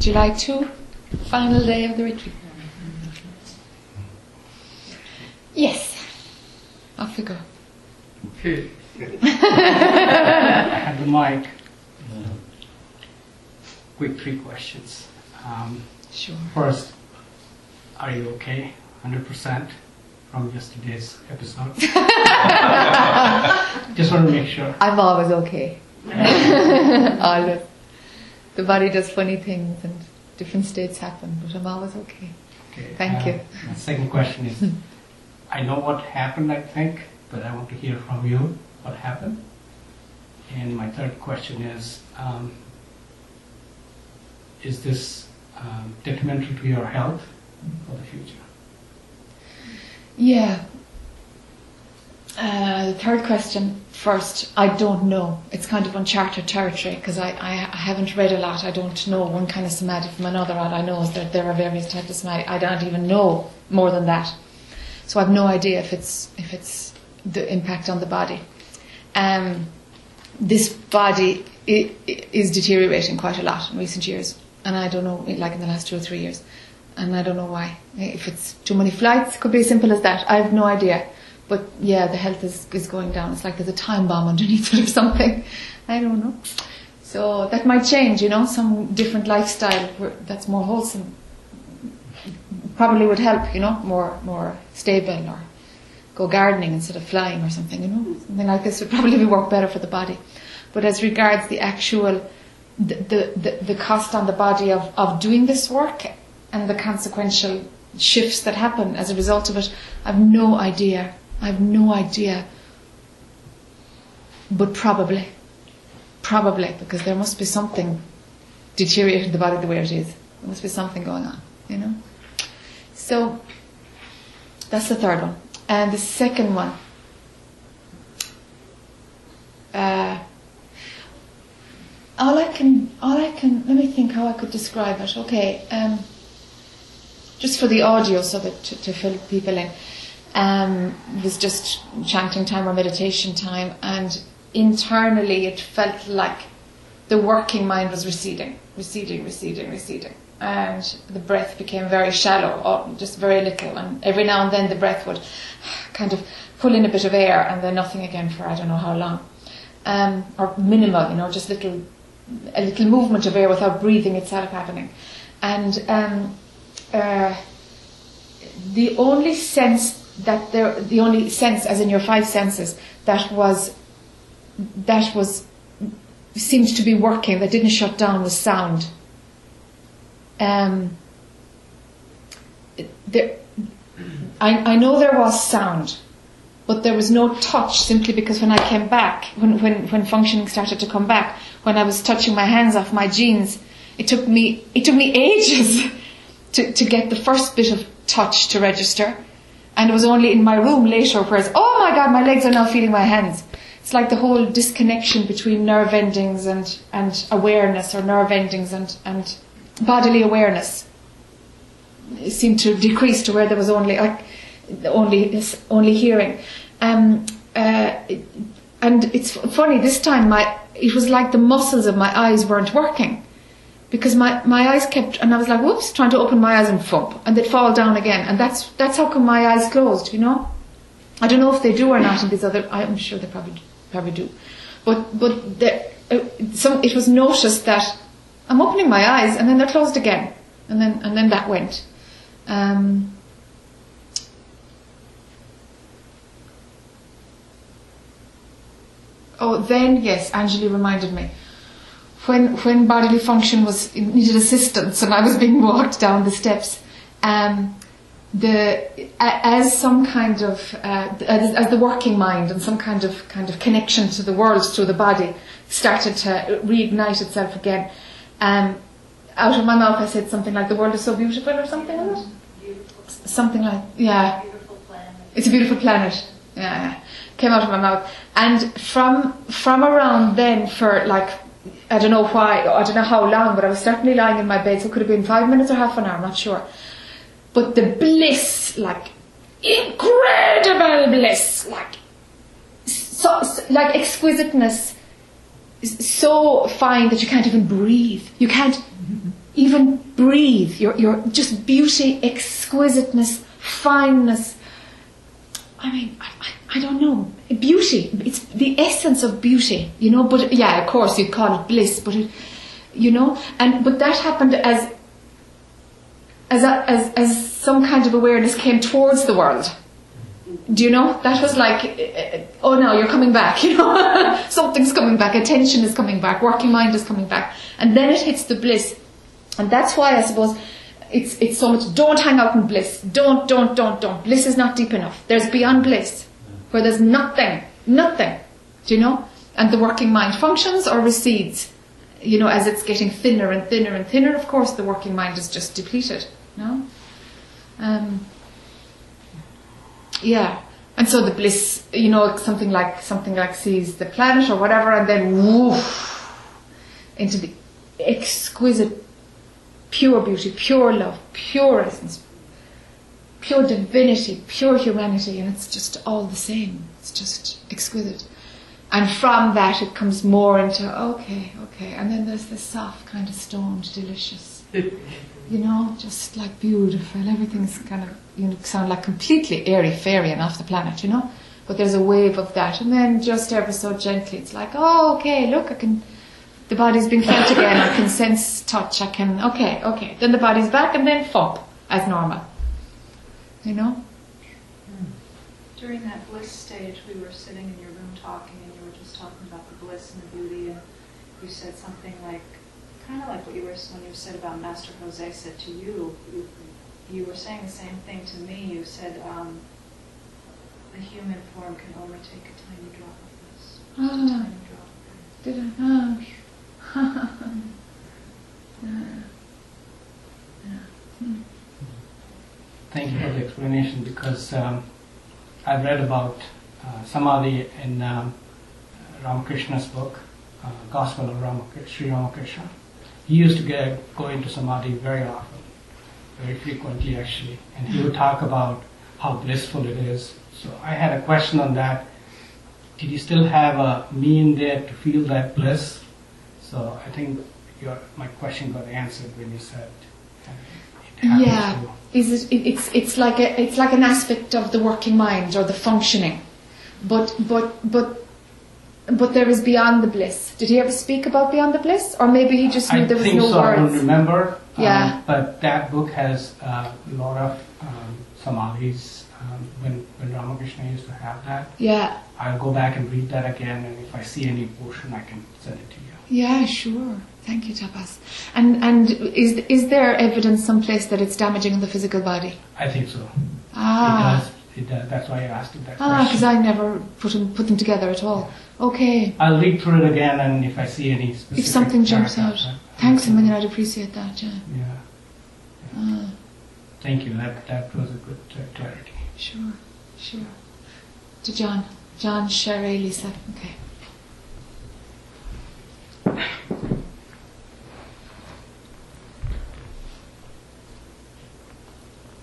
July 2, final day of the retreat. Yes, off we go. Okay. I have the mic. Quick three questions. Um, Sure. first, are you okay? 100% from yesterday's episode? Just want to make sure. I'm always okay. always. The body does funny things and different states happen, but I'm always okay. Okay. Thank you. My second question is, I know what happened, I think, but I want to hear from you what happened. And my third question is, um, is this um, detrimental to your health for the future? Yeah. Uh, the third question first. I don't know. It's kind of uncharted territory because I, I, I haven't read a lot. I don't know one kind of samadhi from another. All I know is that there are various types of samadhi. I don't even know more than that. So I've no idea if it's if it's the impact on the body. Um, this body i- i- is deteriorating quite a lot in recent years, and I don't know, like in the last two or three years, and I don't know why. If it's too many flights, it could be as simple as that. I have no idea. But yeah, the health is, is going down. It's like there's a time bomb underneath it or something. I don't know. So that might change, you know, some different lifestyle that's more wholesome probably would help, you know, more more stable or go gardening instead of flying or something, you know. Something like this would probably work better for the body. But as regards the actual the, the, the, the cost on the body of, of doing this work and the consequential shifts that happen as a result of it, I've no idea. I have no idea. But probably. Probably, because there must be something deteriorating the body the way it is. There must be something going on, you know. So that's the third one. And the second one, uh, all I can, all I can, let me think how I could describe it. Okay, um, just for the audio, so that to, to fill people in, um, was just chanting time or meditation time, and internally it felt like the working mind was receding, receding, receding, receding. And the breath became very shallow, or just very little. And every now and then the breath would kind of pull in a bit of air and then nothing again for I don't know how long. Um, or minimal, you know, just little, a little movement of air without breathing itself happening. And um, uh, the only sense that there, the only sense, as in your five senses, that was, that was seemed to be working, that didn't shut down, was sound. Um, there, I, I know there was sound, but there was no touch simply because when I came back, when, when, when functioning started to come back, when I was touching my hands off my jeans, it took me, it took me ages to, to get the first bit of touch to register. And it was only in my room later whereas, oh my god, my legs are now feeling my hands. It's like the whole disconnection between nerve endings and, and awareness or nerve endings and, and bodily awareness it seemed to decrease to where there was only like only only hearing. Um, uh, and it's funny this time my it was like the muscles of my eyes weren't working because my, my eyes kept and I was like whoops trying to open my eyes and thump and they'd fall down again. And that's that's how come my eyes closed you know? I don't know if they do or not in these other I'm sure they probably probably do. But but there, uh, some it was noticed that I'm opening my eyes and then they're closed again. And then and then that went. Um, oh, then yes, Angeli reminded me when when bodily function was needed assistance and I was being walked down the steps. Um, the as some kind of uh, as, as the working mind and some kind of kind of connection to the world through the body started to reignite itself again. Um, out of my mouth, I said something like, "The world is so beautiful," or something like that. Something like, yeah. It's a beautiful planet. Yeah, yeah. Came out of my mouth. And from from around then for like I don't know why, I don't know how long, but I was certainly lying in my bed, so it could have been five minutes or half an hour, I'm not sure. But the bliss, like incredible bliss, like so, like exquisiteness is so fine that you can't even breathe. You can't even breathe. Your, your just beauty, exquisiteness, fineness. I mean, I, I, don't know. Beauty. It's the essence of beauty, you know. But yeah, of course, you'd call it bliss, but it, you know, and but that happened as as a, as as some kind of awareness came towards the world. Do you know? That was like, uh, oh no, you're coming back, you know? Something's coming back, attention is coming back, working mind is coming back. And then it hits the bliss. And that's why I suppose it's, it's so much, don't hang out in bliss. Don't, don't, don't, don't. Bliss is not deep enough. There's beyond bliss, where there's nothing, nothing. Do you know? And the working mind functions or recedes. You know, as it's getting thinner and thinner and thinner, of course, the working mind is just depleted. No? Um, yeah. And so the bliss, you know, something like something like sees the planet or whatever, and then woof into the exquisite, pure beauty, pure love, pure essence, pure divinity, pure humanity, and it's just all the same. It's just exquisite. And from that, it comes more into okay, okay, and then there's this soft kind of stoned, delicious you know, just like beautiful. Everything's kind of, you know, sound like completely airy fairy and off the planet, you know. But there's a wave of that, and then just ever so gently, it's like, oh, okay, look, I can. The body's been felt again. I can sense touch. I can. Okay, okay. Then the body's back, and then fop as normal. You know. During that bliss stage, we were sitting in your room talking, and you were just talking about the bliss and the beauty, and you said something like, kind of like what you were when you said about Master Jose said to you. You, you were saying the same thing to me. You said um, the human form can only take a tiny drop of this. Ah. Just a tiny drop. Did I? Ah. Thank you for the explanation because um, I've read about uh, Samadhi in um, Ramakrishna's book, uh, Gospel of Ramakrishna, Sri Ramakrishna. He used to get, go into Samadhi very often, very frequently actually, and he would talk about how blissful it is. So I had a question on that. Did you still have a mean there to feel that bliss? So I think your, my question got answered when you said it Yeah, to- is it, it? It's it's like a it's like an aspect of the working mind or the functioning, but but but but there is beyond the bliss. Did he ever speak about beyond the bliss, or maybe he just knew I there was no so. I don't words? remember. um, Yeah. but that book has uh, a lot of um, samadhis. When when Ramakrishna used to have that, Yeah, I'll go back and read that again, and if I see any portion, I can send it to you. yeah, sure. Thank you, Tapas. And and is is there evidence someplace that it's damaging the physical body? I think so. Ah, It does. It does. That's why I asked you that ah, because. I never put them put them together at all. Okay. I'll read through it again, and if I see any specific If something jumps out, thanks a million. I'd appreciate that. Yeah. Yeah. Ah, Thank you. That that was a good uh, clarity. Sure, sure. To John, John Sherry, Lisa. Okay.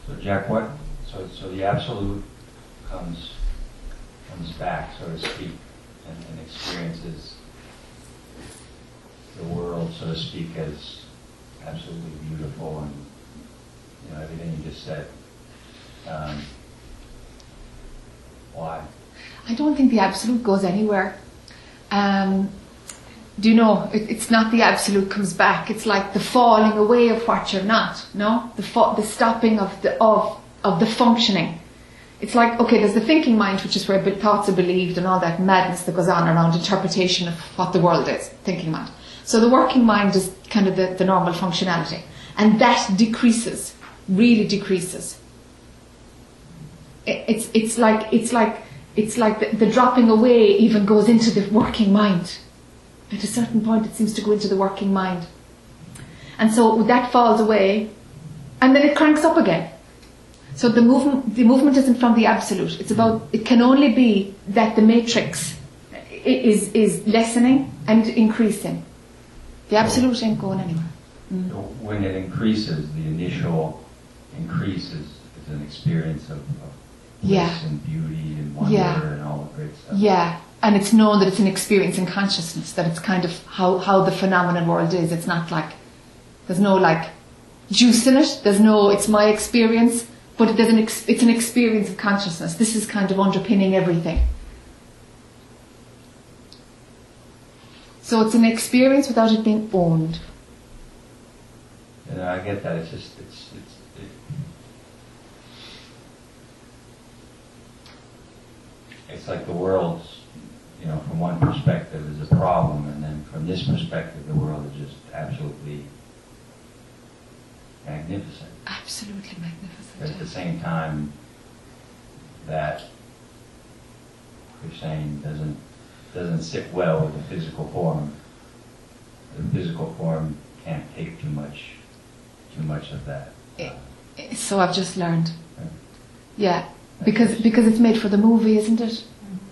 So Jack, what, so, so the absolute comes, comes back, so to speak, and, and experiences the world, so to speak, as absolutely beautiful and, you know, everything you just said. Um, why? I don't think the absolute goes anywhere. Um, do you know? It, it's not the absolute comes back. It's like the falling away of what you're not. No, the the stopping of the of of the functioning. It's like okay, there's the thinking mind, which is where thoughts are believed and all that madness that goes on around interpretation of what the world is. Thinking mind. So the working mind is kind of the, the normal functionality, and that decreases, really decreases. It- it's it's like it's like it's like the, the dropping away even goes into the working mind. At a certain point, it seems to go into the working mind, and so that falls away, and then it cranks up again. So the movement the movement isn't from the absolute. It's about it can only be that the matrix is is lessening and increasing. The absolute ain't going anywhere. Mm. So When it increases, the initial increase is, is an experience of, of Yeah. and beauty and wonder Yeah. and all the great stuff. Yeah, and it's known that it's an experience in consciousness, that it's kind of how, how the phenomenon world is. It's not like There's no like juice in it. There's no, it's my experience, but there's an ex- it's an experience of consciousness. This is kind of underpinning everything. So it's an experience without it being owned. Know, I get that. It's just, it's, it's, it, it's like the world's, you know, from one perspective is a problem, and then from this perspective, the world is just absolutely magnificent. Absolutely magnificent. But at the same time, that you're saying doesn't doesn't sit well with the physical form. The physical form can't take too much too much of that. So I've just learned. Yeah, because because it's made for the movie, isn't it?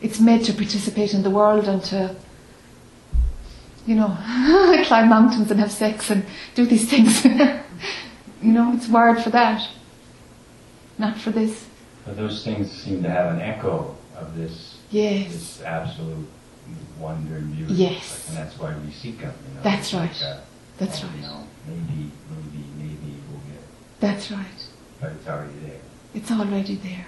It's made to participate in the world and to, you know, climb mountains and have sex and do these things. you know, it's wired for that, not for this. But those things seem to have an echo of this Yes, this absolute wonder and beauty. Yes. And that's why we seek them. You know? That's It's like, right. uh, that's You right. know, maybe, maybe, maybe we'll get That's right. but it's already there. It's already there.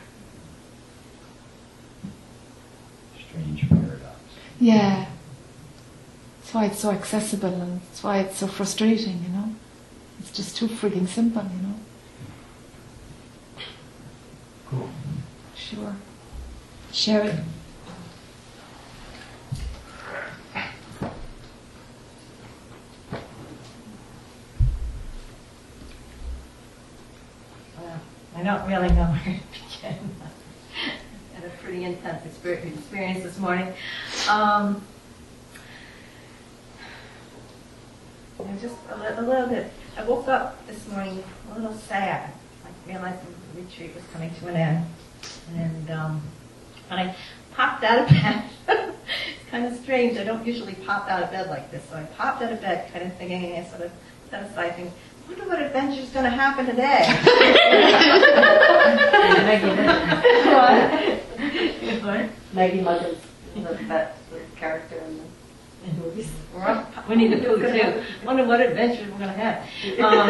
Strange paradox. Yeah. That's why it's so accessible and that's why it's so frustrating, you know. It's just too frigging simple, you know. Cool. Sure. Share it. Well, I don't really know where to begin. Had a pretty intense experience this morning. Um, you just a, li- a little bit. I woke up this morning a little sad, like realizing the retreat was coming to an end, and um, when I popped out of bed. it's kind of strange. I don't usually pop out of bed like this, so I popped out of bed, kind of thinking, and I sort of set aside, thinking, I wonder what adventure is going to happen today. Maggie Muggins, the, that character in the movies. We're up, Winnie the Pooh too. Wonder what adventures we're gonna have. Um,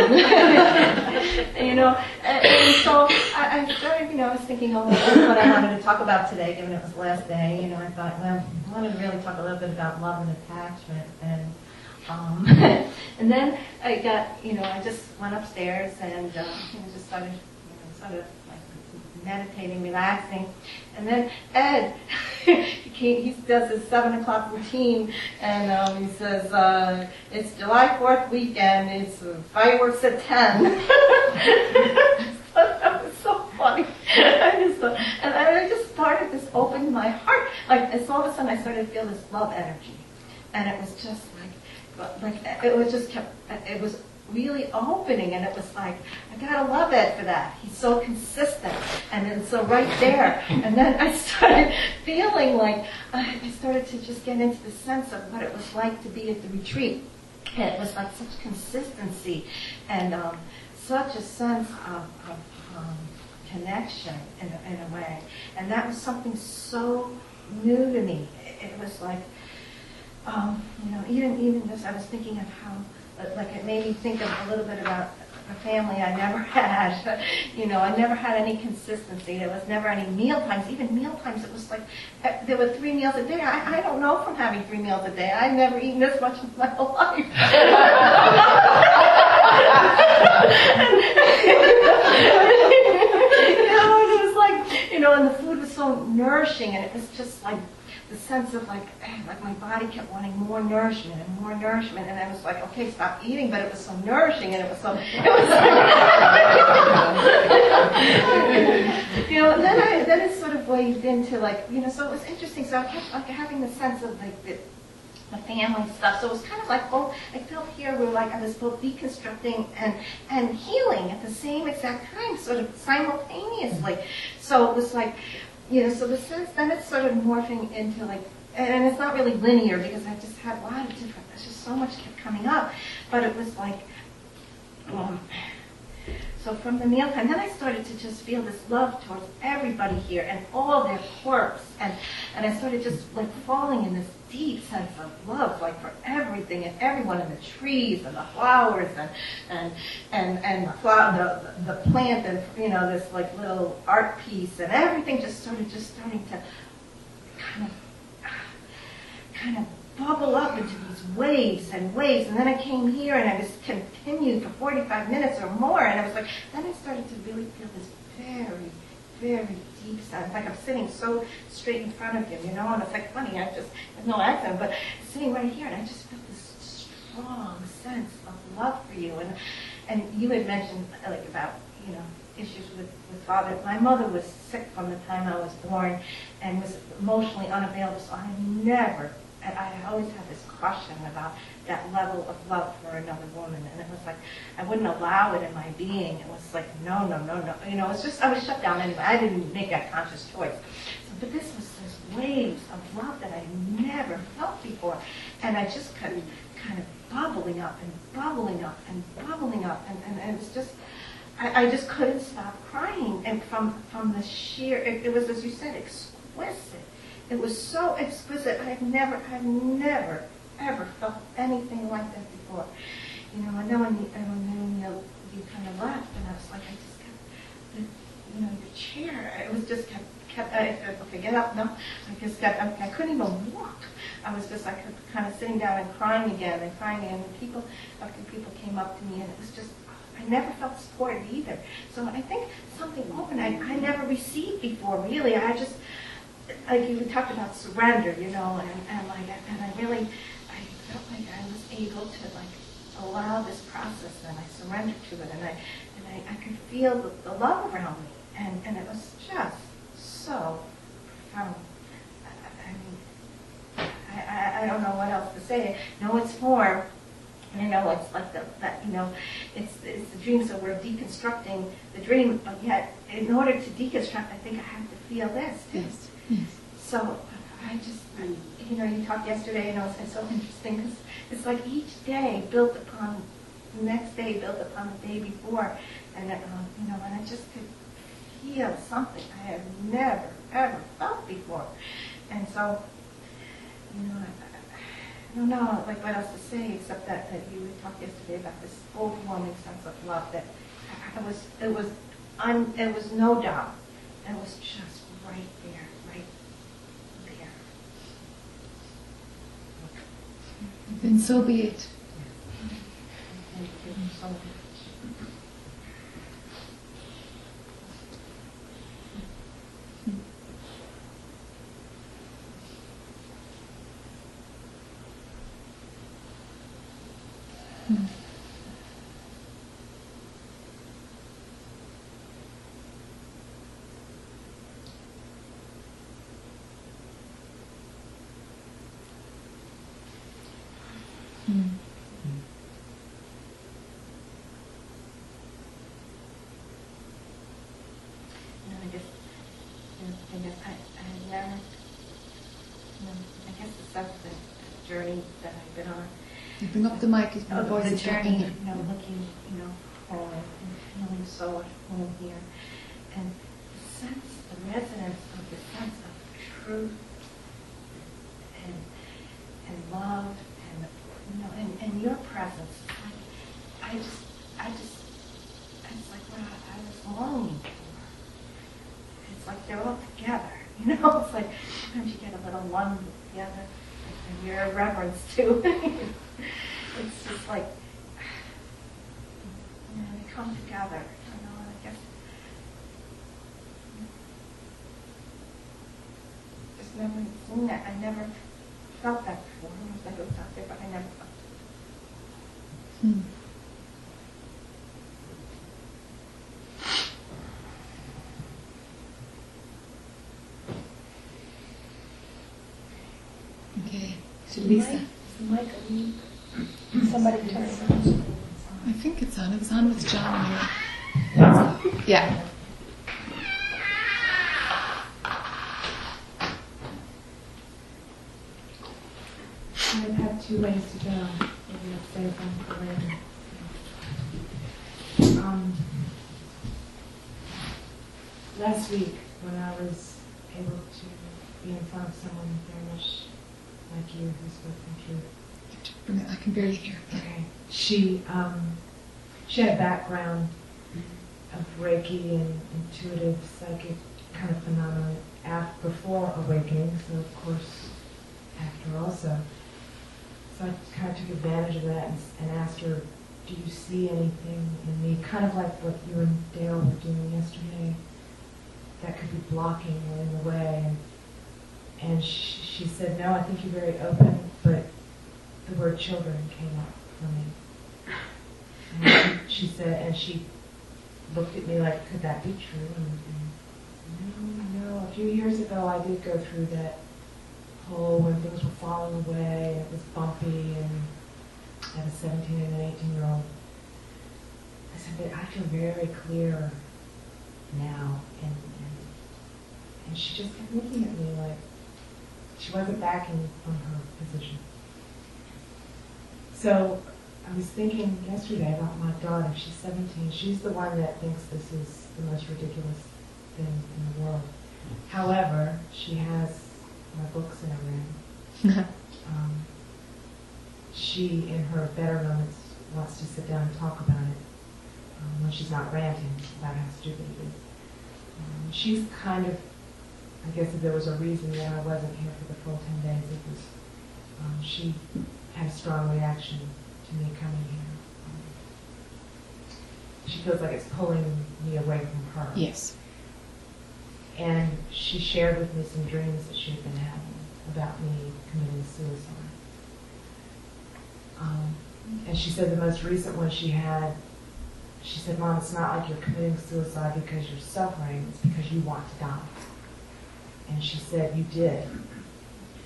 you know, and, and so I, I started, you know, I was thinking, oh, what I wanted to talk about today, given it was the last day. You know, I thought, well, I wanted to really talk a little bit about love and attachment, and um, and then I got, you know, I just went upstairs and uh, you know, just started, you know, sort of meditating, relaxing. And then Ed, he, does his seven o'clock routine, and um, he says, uh, "It's July Fourth weekend. It's uh, fireworks at 10. that was so funny. I just thought, and I just started this opened my heart. Like, it's all of a sudden I started to feel this love energy, and it was just like, like it was just kept. It was really opening and it was like I gotta love Ed for that. He's so consistent and then so right there. And then I started feeling like I I started to just get into the sense of what it was like to be at the retreat. And it was like such consistency and um, such a sense of, of um, connection in a, in a way. And that was something so new to me. It, it was like um, you know, even even just I was thinking of how, uh, like it made me think of a little bit about a family I never had. you know, I never had any consistency. There was never any meal times. Even meal times, it was like uh, there were three meals a day. I, I don't know from having three meals a day. I've never eaten this much in my whole life. you know, and it was like, you know, and the food was so nourishing, and it was just like the sense of like, like my body kept wanting more nourishment and more nourishment, and I was like, okay, stop eating, but it was so nourishing, and it was so, it was you know, and then I, then it sort of waved into like, you know, so it was interesting. So I kept like having the sense of like the, the family stuff. So it was kind of like, oh, I felt here where like I was both deconstructing and and healing at the same exact time, sort of simultaneously. So it was like, you know, so the sense then it's sort of morphing into like, and it's not really linear because I just had a lot of different. There's just so much kept coming up, but it was like, um, so from the mealtime, then I started to just feel this love towards everybody here and all their quirks, and and I started just like falling in this deep sense of love, like for everything and everyone, and the trees and the flowers and and and and the the plant and you know this like little art piece. And everything just started just starting to kind of kind of bubble up into these waves and waves. And then I came here and I just continued for 45 minutes or more. And I was like, then I started to really feel this very, very deep sense. Like I'm sitting so straight in front of him, you know, and it's like funny, I just, there's no accent, but sitting right here and I just felt this strong sense of love for you. And, and you had mentioned like about, you know, issues with, with father. My mother was sick from the time I was born and was emotionally unavailable, so I never and I always had this question about that level of love for another woman, and it was like I wouldn't allow it in my being. It was like no, no, no, no. You know, it's just I was shut down anyway. I didn't make that conscious choice. So, but this was this waves of love that I never felt before, and I just kept kind of bubbling up and bubbling up and bubbling up, and, and, and it was just. I, I just couldn't stop crying, and from from the sheer, it, it was as you said, exquisite it was so exquisite. I've never, I've never, ever felt anything like that before. You know, I know when you, when you, you kind of left, and I was like, I just kept, you know, your chair. It was just kept, kept. I said, okay, get up. No, I just kept. I, I couldn't even walk. I was just like kind of sitting down and crying again and crying again. And people, after people came up to me, and it was just. I never felt supported either. So I think something open I, I never received before, really. I just, like you talked about surrender, you know, and, and like, and I really, I felt like I was able to like allow this process and I surrendered to it and I, and I, I could feel the, the love around me and, and it was just so profound. I, I mean, I, I, I don't know what else to say. No, it's form. I know it's like the, that, you know, it's, it's the dream, so we're deconstructing the dream, but yet in order to deconstruct, I think I have to feel this. Yes. So I just, you know, you talked yesterday, and it was so interesting because it's like each day built upon the next day, built upon the day before, and um, you know, and I just could feel something I have never ever felt before, and so, you know, I, I don't know like what else to say except that that you talked yesterday about this overwhelming sense of love that I was, it was, un, it was no doubt, it was just right there. Then so be it. Mm. journey that I've been on. You bring up the mic, of voice the is dropping. to Lisa. Mike, somebody turn. I think it's on. It was on with John. Yeah. I have two ways to go. Maybe I'll save them for later. Um, last week, when I was able to be in front of someone very much like you who spoke from truth. I can barely hear. Okay. She um, she had a background of Reiki and intuitive psychic kind of phenomena after, before awakening, so of course after also. So I kind of took advantage of that and, and asked her, "Do you see anything in me?" Kind of like what you and Dale were doing yesterday. That could be blocking or in the way. And, and she, she said, "No, I think you're very open, but the word children came up for me." And she, said, and she looked at me like, "Could that be true?" And, and no, no. A few years ago, I did go through that hole when things were falling away. and It was bumpy, and I had a 17 and an 18 year old. I said, but I feel very clear now, and, and and she just kept looking at me like she wasn't backing from her position. So I was thinking yesterday about my daughter. She's 17. She's the one that thinks this is the most ridiculous thing in the world. However, she has my books in her room. Um, she, in her better moments, wants to sit down and talk about it um, when she's not ranting about how stupid it is. Um, she's kind of, I guess if there was a reason that I wasn't here for the full 10 days, it was um, she had a strong reaction to me coming here. Um, she feels like it's pulling me away from her. Yes. And she shared with me some dreams that she had been having about me committing suicide. Um, and she said the most recent one she had, she said, Mom, it's not like you're committing suicide because you're suffering, it's because you want to die. And she said, You did.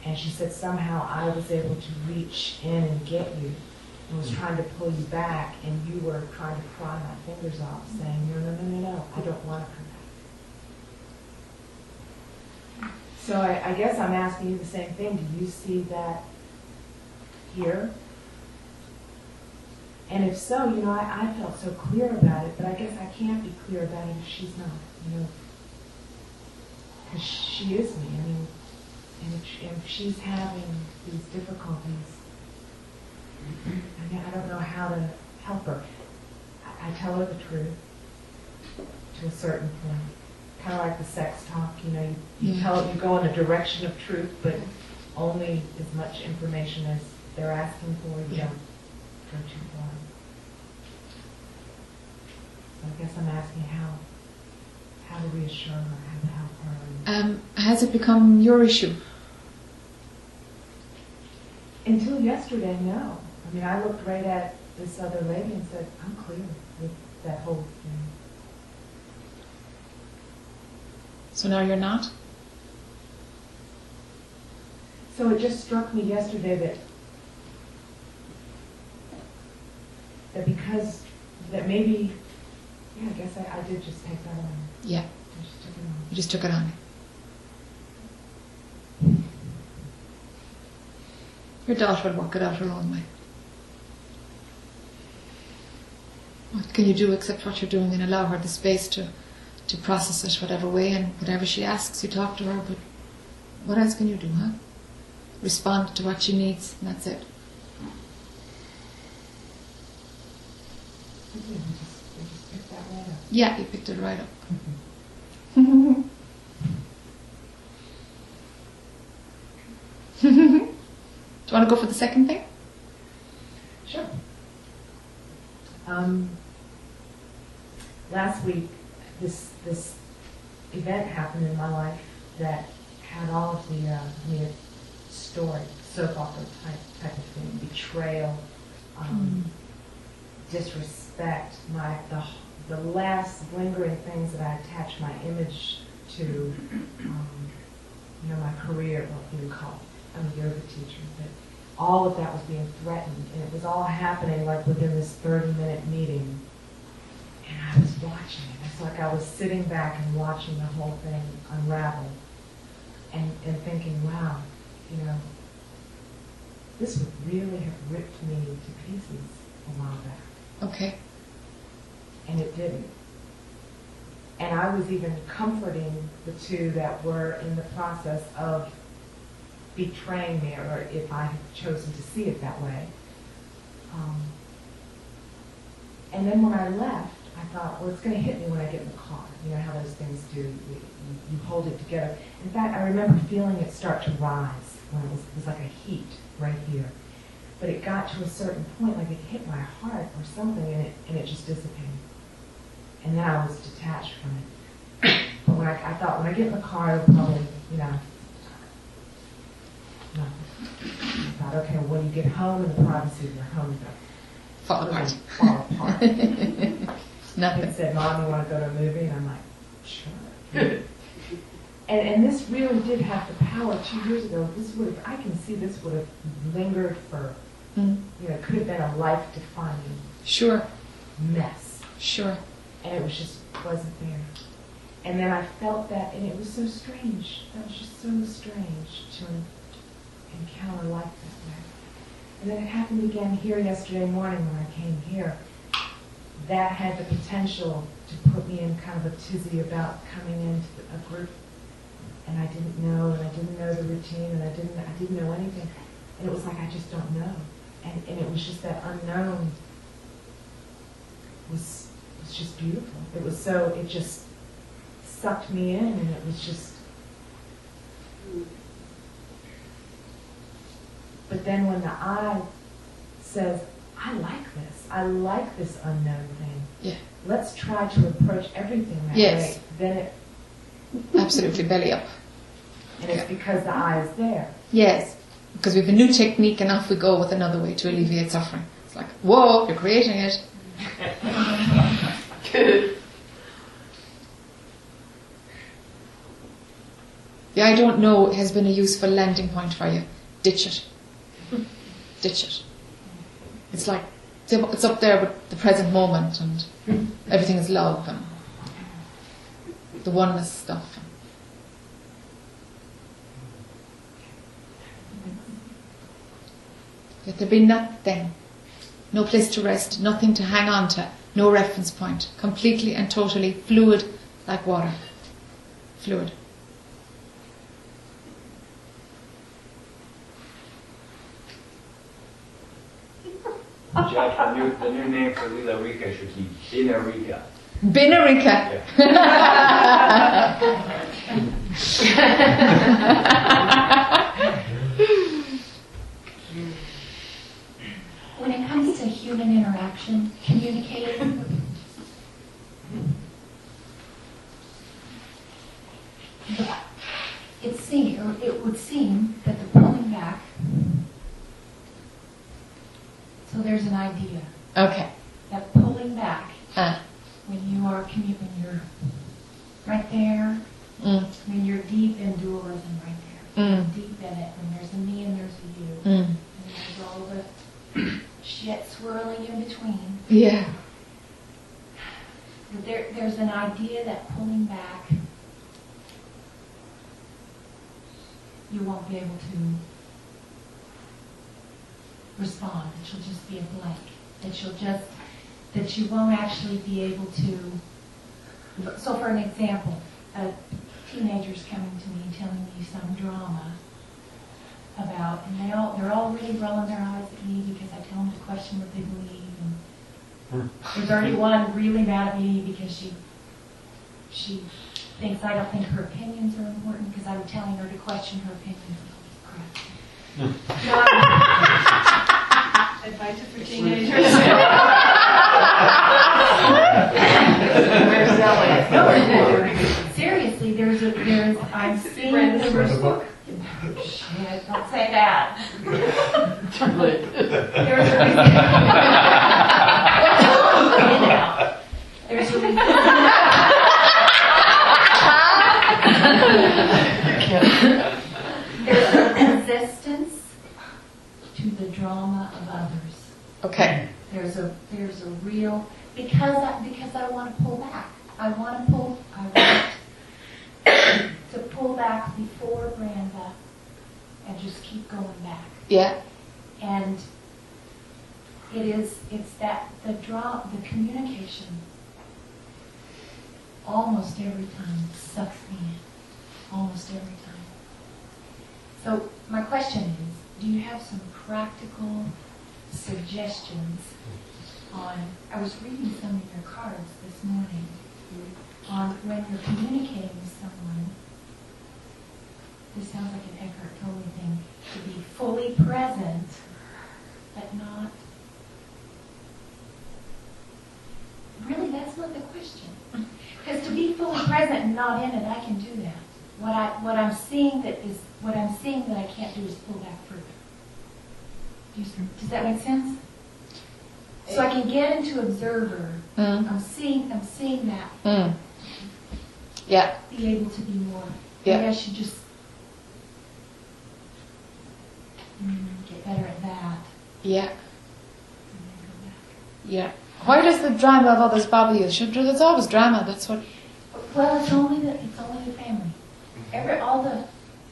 And she said, Somehow I was able to reach in and get you and was trying to pull you back, and you were trying to pry my fingers off, saying, No, no, no, no, no, I don't want to come back. So I, I guess I'm asking you the same thing. Do you see that here? And if so, you know, I, I felt so clear about it, but I guess I can't be clear about it if she's not, you know. Because she is me. I mean, and if, she, if she's having these difficulties, I, mean, I don't know how to help her. I, I tell her the truth to a certain point kind of like the sex talk, you know, you, you tell, you go in the direction of truth, but only as much information as they're asking for, you Yeah. don't go too far. So I guess I'm asking how, how to reassure her, how to help her. Um, has it become your issue? Until yesterday, no. I mean, I looked right at this other lady and said, I'm clear with that whole thing. So now you're not? So it just struck me yesterday that that because that maybe yeah, I guess I, I did just take that on. Yeah. I just took it on. You just took it on. Your daughter will work it out her own way. What can you do except what you're doing and allow her the space to, to process it whatever way and whatever she asks, you talk to her, but what else can you do, huh? Respond to what she needs, and that's it. I did. I just, I just picked that right up. Yeah, you picked it right up. do you want to go for the second thing? Sure. Um, last week, this this event happened in my life that had all of the uh, mean, story, soap opera type type of thing, betrayal, um, disrespect, my the the last lingering things that I attached my image to, um, you know, my career, what you call. I'm a yoga teacher, but all of that was being threatened, and it was all happening like within this 30-minute meeting. And I was watching it. It's like I was sitting back and watching the whole thing unravel, and and thinking, wow, you know, this would really have ripped me to pieces a while back Okay. And it didn't. And I was even comforting the two that were in the process of betraying me, or if I had chosen to see it that way. Um, and then when I left, I thought, well, it's going to hit me when I get in the car. You know how those things do. You, you, hold it together. In fact, I remember feeling it start to rise when it was, it was like a heat right here. But it got to a certain point, like it hit my heart or something, and it, and it just dissipated. And then I was detached from it. But when I, I thought, when I get in the car, it'll probably, you know, nothing. I thought, okay, when you get home in the privacy of your home, Fall it'll apart. fall apart. Nothing. and said, Mom, you want to go to a movie? And I'm like, sure. and, and this really did have the power two years ago. This would have, I can see this would have lingered for, Mm. you know, it could have been a life defining Sure, mess. sure. And it was just wasn't there. And then I felt that, and it was so strange. That was just so strange to encounter life that way. And then it happened again here yesterday morning when I came here. That had the potential to put me in kind of a tizzy about coming into a group. And I didn't know, and I didn't know the routine, and I didn't, I didn't know anything. And it was like, I just don't know. And, and it was just that unknown was, was just beautiful. It was so, it just sucked me in, and it was just. But then when the I says, I like this, I like this unknown thing. Yeah. Let's try to approach everything that Yes. way. Then it, Absolutely belly up. and it's because the I is there. Yes, because we have a new technique and off we go with another way to alleviate suffering. It's like, whoa, you're creating it. The I don't know has been a useful landing point for you. Ditch it. Ditch it. It's like, it's up there with the present moment and everything is love and the oneness stuff. Let there be nothing, no place to rest, nothing to hang on to, no reference point, completely and totally fluid like water. Fluid. Jack, the new, the new name for Lila Rika should be Dina Rika. Binarika. When it comes to human interaction, communicating, the- it seem, or it would seem that the pulling back, so there's an idea Okay. that pulling back Ah. when you are commu- when you're right there, Mm. when you're deep in dualism right there, Mm. deep in it, when there's a me and there's a you, Mm. and there's all the shit swirling in between. Yeah. But There, there's an idea that pulling back, you won't be able to respond. That you'll just be a blank. That you'll just, that you won't actually be able to. So, for an example, a teenager's coming to me and telling me some drama about, and they all, they're already rolling their eyes at me because I tell them to question what they believe and hmm. there's already one really mad at me because she she thinks I don't think her opinions are important because I'm telling her to question her opinions. Holy crap. Advice for teenagers. Seriously, there's a there's I'm seeing there's book? Shit, don't say that. there's a reason. There's a reason. There's a resistance to the drama of others. Okay. There's a there's a real because I, because I want to pull back. I want to pull. I want to pull back before Branda and just keep going back. Yeah. And it is it's that the draw the communication almost every time sucks me in. Almost every time. So my question is, do you have some practical suggestions on, I was reading some of your cards this morning, on when you're communicating with someone, this sounds like an Eckhart Tolle thing, to be fully present, but not Really, that's not the question. Because to be fully present and not in it, I can do that. What I what I'm seeing that is what I'm seeing that I can't do is pull back further. Do you, does that make sense? So I can get into observer. Mm. I'm seeing I'm seeing that. Mm. Yeah. Be able to be more. Yeah. Maybe I should just mm, get better at that. Yeah. And then go back. Yeah. Why does the drama of others bother you? Should, there's always drama. That's what Well, it's only the it's only the family. Every all the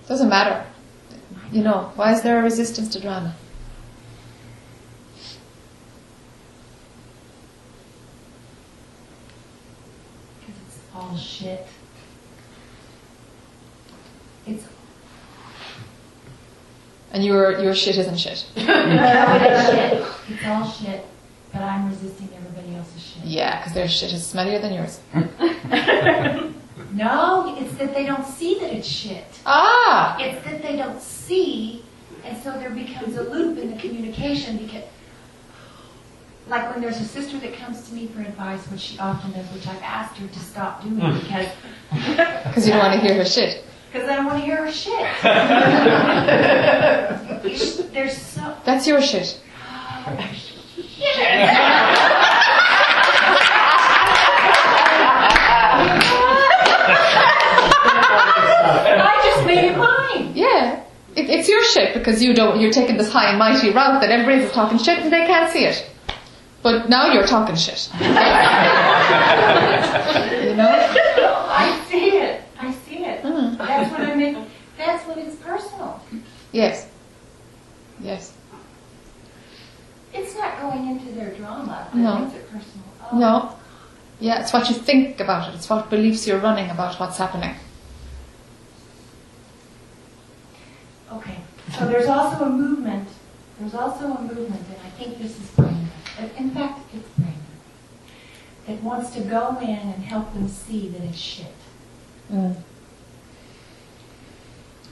doesn't matter. You know, why is there a resistance to drama? Because it's all shit. It's And your your shit isn't shit. it's shit. It's all shit, but I'm resisting everybody else's shit. Yeah, because their shit is smellier than yours. No, it's that they don't see that it's shit. Ah. It's that they don't see, and so there becomes a loop in the communication because, like when there's a sister that comes to me for advice, which she often does, which I've asked her to stop doing hmm. because Because you don't want to hear her shit. because I don't want to hear her shit. There's so That's your shit. I just made it mine. Yeah. It, it's your shit because you don't. You're taking this high and mighty route that everybody's talking shit and they can't see it. But now you're talking shit. you know. I see it. I see it. Mm. That's what I mean. That's when it's personal. Yes. Yes. It's not going into their drama. No. makes it personal. Oh. No. Yeah, it's what you think about it. It's what beliefs you're running about what's happening. Okay. So there's also a movement. There's also a movement, and I think this is Brandon. In fact, it's Brandon that wants to go in and help them see that it's shit. Mm.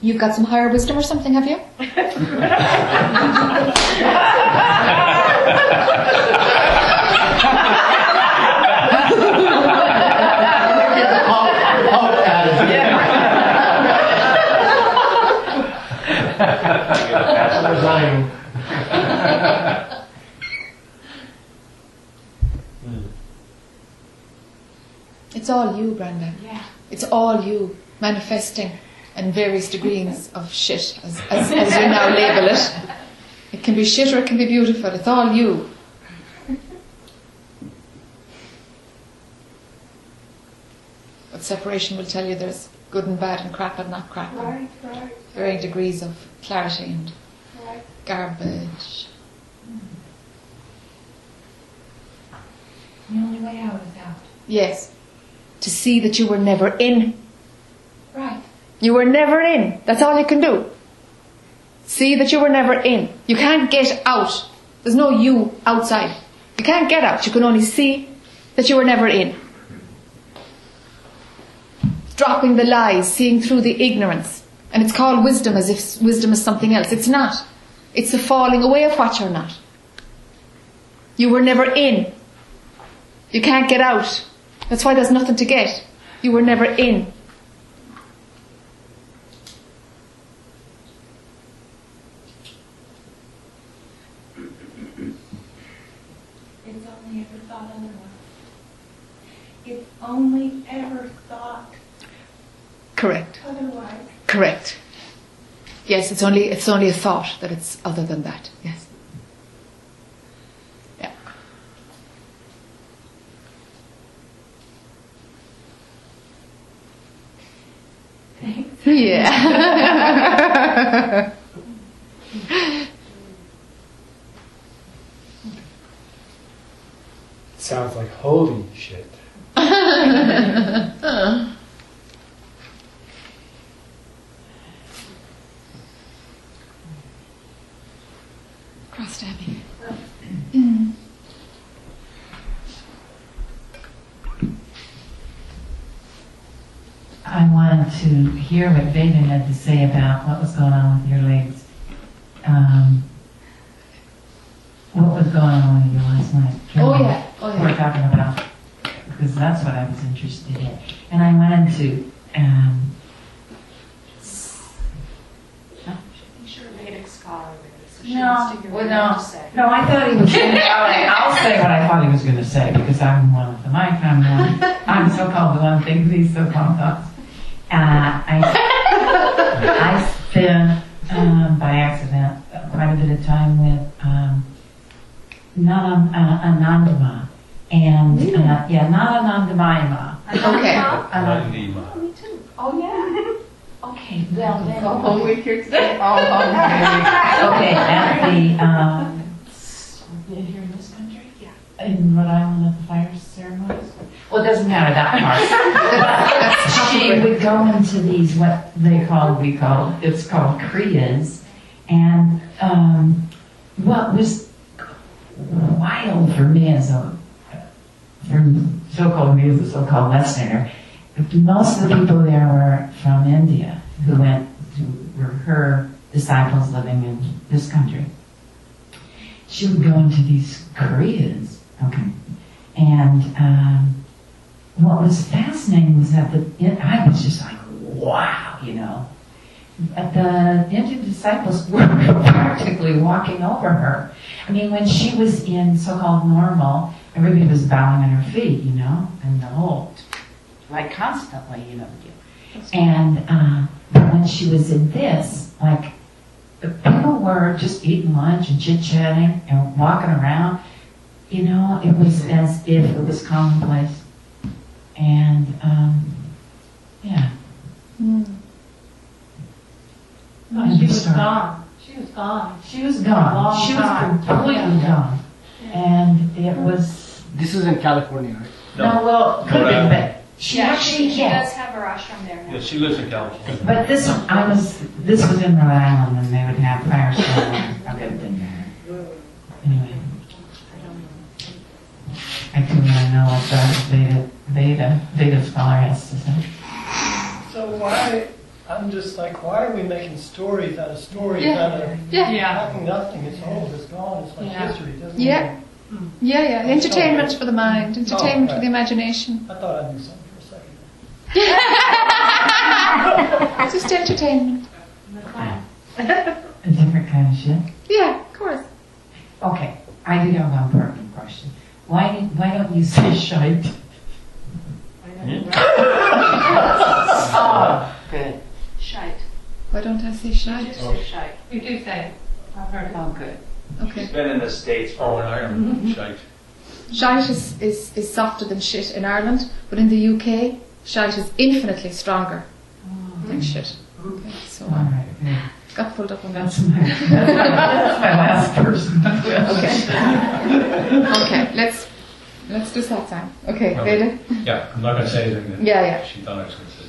You've got some higher wisdom or something, have you? Resigning. It's all you, Brenda. Yeah. It's all you manifesting in various degrees of shit, as, as, as you now label it. It can be shit or it can be beautiful. It's all you. But separation will tell you there's good and bad and crap and not crap. Right, right, Varying degrees of clarity and right. garbage. Mm. The only way out is out. Yes. To see that you were never in. Right. You were never in. That's all you can do. See that you were never in. You can't get out. There's no you outside. You can't get out. You can only see that you were never in. Dropping the lies, seeing through the ignorance. And it's called wisdom as if wisdom is something else. It's not. It's the falling away of what you're not. You were never in. You can't get out. That's why there's nothing to get. You were never in. It's only ever thought otherwise. It's only ever thought Correct. otherwise. Correct. Yes, it's only it's only a thought that it's other than that. Yes. Yeah. Sounds like holy shit. Cross stabbing. I wanted to hear what Veda had to say about what was going on with your legs. Um, what was going on with you last night? Oh, yeah. Oh, yeah. We're yeah. talking about, because that's what I was interested in. And I wanted to, um, s- I'm sure Vedic scholar is, so No, wants to hear well, what you have no. say. No, I thought he was going to, I'll say what I thought he was going to say because I'm one of the mic. I'm one, I'm so-called the one thing, these so-called thoughts. Uh, I, I spent, um, by accident, quite a bit of time with, um, Nana, uh, Anandama. And, uh, yeah, Nananandamaya. Okay. Uh, Me too. Oh, yeah. okay, well then. Oh, whole week here today. Oh, okay. Okay, at the, um, here in this country? Yeah. In Rhode Island at the fire ceremonies? Well, it doesn't matter that part. She would go into these, what they call, we call, it's called kriyas. And, um, what was wild for me as a, so-called me as a so-called Westerner, most of the people there were from India who went to, were her disciples living in this country. She would go into these kriyas, okay, and um, what was fascinating was that the I was just like, wow, you know, But the Indian disciples were practically walking over her. I mean, when she was in so-called normal, everybody was bowing on her feet, you know, and the whole like constantly, you know. And uh, but when she was in this, like the people were just eating lunch and chit chatting and walking around. You know, it was as if it was commonplace. And um, yeah, Hmm. No, She was sorry. gone. She was gone. she was gone. Long She was time. completely Yeah. gone. And it was This is in California, right? no, well, could have been, but she Yeah, actually she, she yeah. does have her ashram there now. Yeah, she lives in California. But this, I was, this was in Rhode Island, and they would have fire ceremony. I could have been there. Anyway. I don't know want to know what the Veda, Veda, Veda scholar has to say. So why, I'm just like, why are we making stories out of stories Yeah. out of Yeah. nothing, nothing, it's old, it's gone, it's like Yeah. history, doesn't Yeah. it? Yeah, yeah. Oh. Entertainment for the mind, oh, entertainment for the imagination. I thought I knew something for a second. Just entertainment. A different kind of shit. Yeah, of course. Okay, I do have one pertinent question. Why, did- why don't you say shite? Oh, good. Shite. Why don't I say She shy? just shite. You do say it. I've heard it. Oh, good. Okay. She's been in the States for Oh, in Ireland, shite. Shite is, is, is softer than shit in Ireland, but in the UK, shite is infinitely stronger mm-hmm. than shit. Okay, so All I right, good. got pulled up on that. That's my, that's my last person. Okay. Okay, let's let's do satsang. Okay, No. Veda? Yeah, I'm not going to say anything that Yeah, yeah. she thought I was going to say.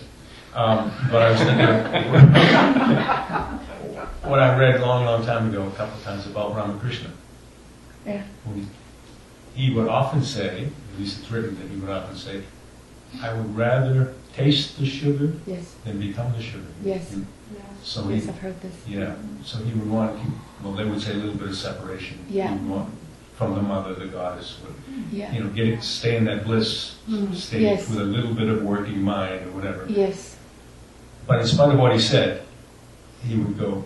Um, but I was thinking of what I read a long, long time ago, a couple of times about Ramakrishna. Yeah. When he would often say, at least it's written that he would often say, I would rather taste the sugar Yes, than become the sugar. yes, So he, yes, I've heard this. yeah, so he would want, well, they would say a little bit of separation. Yeah. He would want from the mother, the goddess, would Yeah, you know, get it, stay in that bliss mm-hmm. state Yes. with a little bit of working mind or whatever. yes, But in spite of what he said, he would go,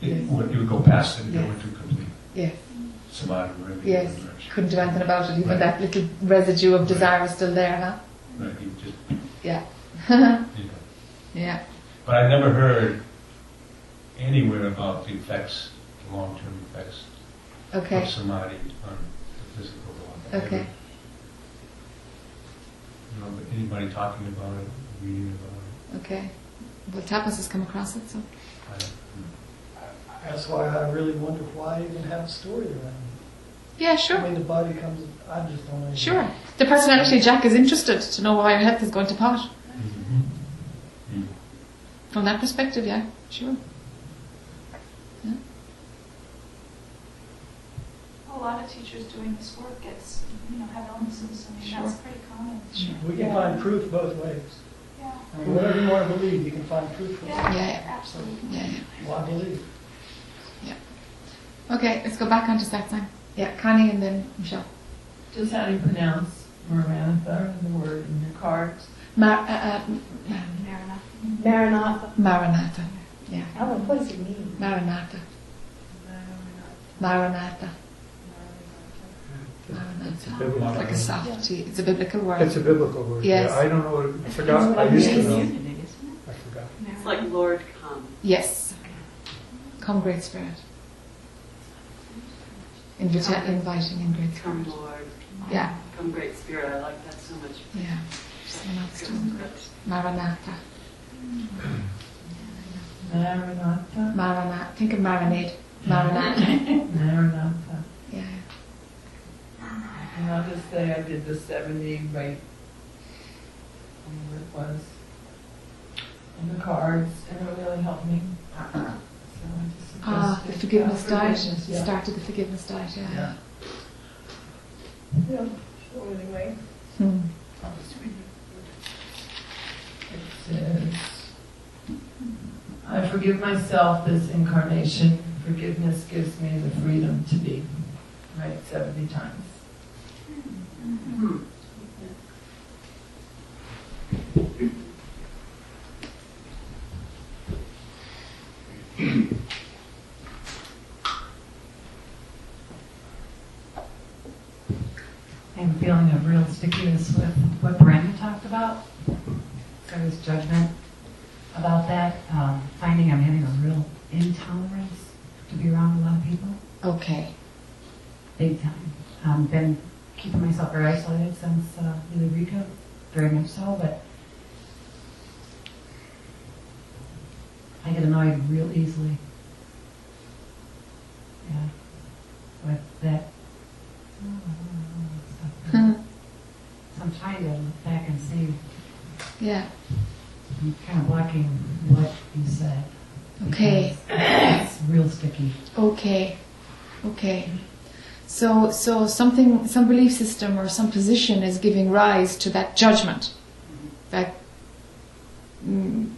it would, he would go past it and go into complete yes, samadhi. Really, yes. Couldn't do anything about it, even Right. that little residue of desire is still there, huh? Right, he just, Yeah. know. yeah. But I never heard anywhere about the effects, the long-term effects Okay, of samadhi on the physical body. okay. You know, but anybody talking about it, reading about it. Okay. Well, Tapas has come across it, so. I, That's why I really wonder why you even have a story around it. Yeah, sure. I mean, the body comes, I'm just don't know. Sure. The personality Jack is interested to know why your health is going to pot. Mhm. From that perspective, yeah, sure. A lot of teachers doing this work gets, you know, have illnesses. I mean, that's pretty common. We can find proof both ways. Yeah. Whatever you want to believe, you can find proof for it. Yeah, yeah, Absolutely. yeah. yeah. Why believe? Yeah. Okay, let's go back onto that time. Yeah, Connie and then Michelle. Just how do you pronounce Maranatha, the word in your cards? Mar- uh, uh, Maranatha. Maranatha. Maranatha. Yeah, Oh, what does it mean? Maranatha. Maranatha. Maranatha. It's like a soft T. It's a biblical word. It's a biblical word. Yes. Yeah, I don't know, what it- I forgot, I used to know. I forgot. It's like Lord come. Yes. Come, Great Spirit. Invita- inviting in Great Come, Spirit. Lord. Yeah, Come, Great Spirit. I like that so much. yeah. Someone else Maranatha. Maranatha. Maranatha. Think of marinade. Maranatha. Maranatha. Yeah. And I'll just say I did the 70 right, whatever it was, in the cards, and it really helped me. So I just Ah, the suggested, forgiveness diet. forgiveness, yeah. Started the forgiveness diet, yeah. Yeah. Yeah, so anyway, Hmm. it says, I forgive myself this incarnation. Forgiveness gives me the freedom to be. Right, 70 times. Hmm. I'm feeling a real stickiness with what Brenda talked about. There was judgment about that, um, finding I'm having a real intolerance to be around a lot of people, Okay. big time. Um, been very isolated since uh, Rico, very much so, but I get annoyed real easily. Yeah, with that. Hmm. So I'm trying to look back and see, Yeah. I'm kind of blocking what you said. Okay. It's real sticky. Okay. Okay. So, so something, some belief system or some position is giving rise to that judgment, that mm,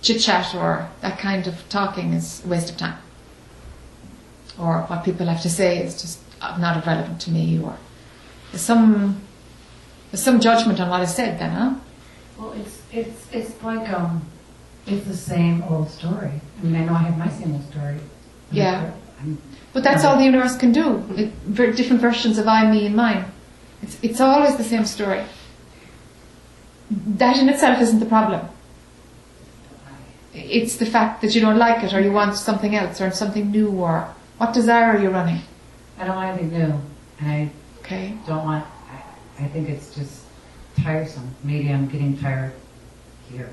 chit chat or that kind of talking is a waste of time, or what people have to say is just not relevant to me, or there's some there's some judgment on what is said. Then, huh? Well, it's, it's, it's like, um, it's the same old story. I mean, I know I have my same old story. Yeah. I'm- But that's all the universe can do. It, ver- different versions of I, me, and mine. It's, it's always the same story. That in itself isn't the problem. It's the fact that you don't like it, or you want something else, or something new, or what desire are you running? I don't want anything new, and I Okay. don't want, I, I think it's just tiresome. Maybe I'm getting tired here.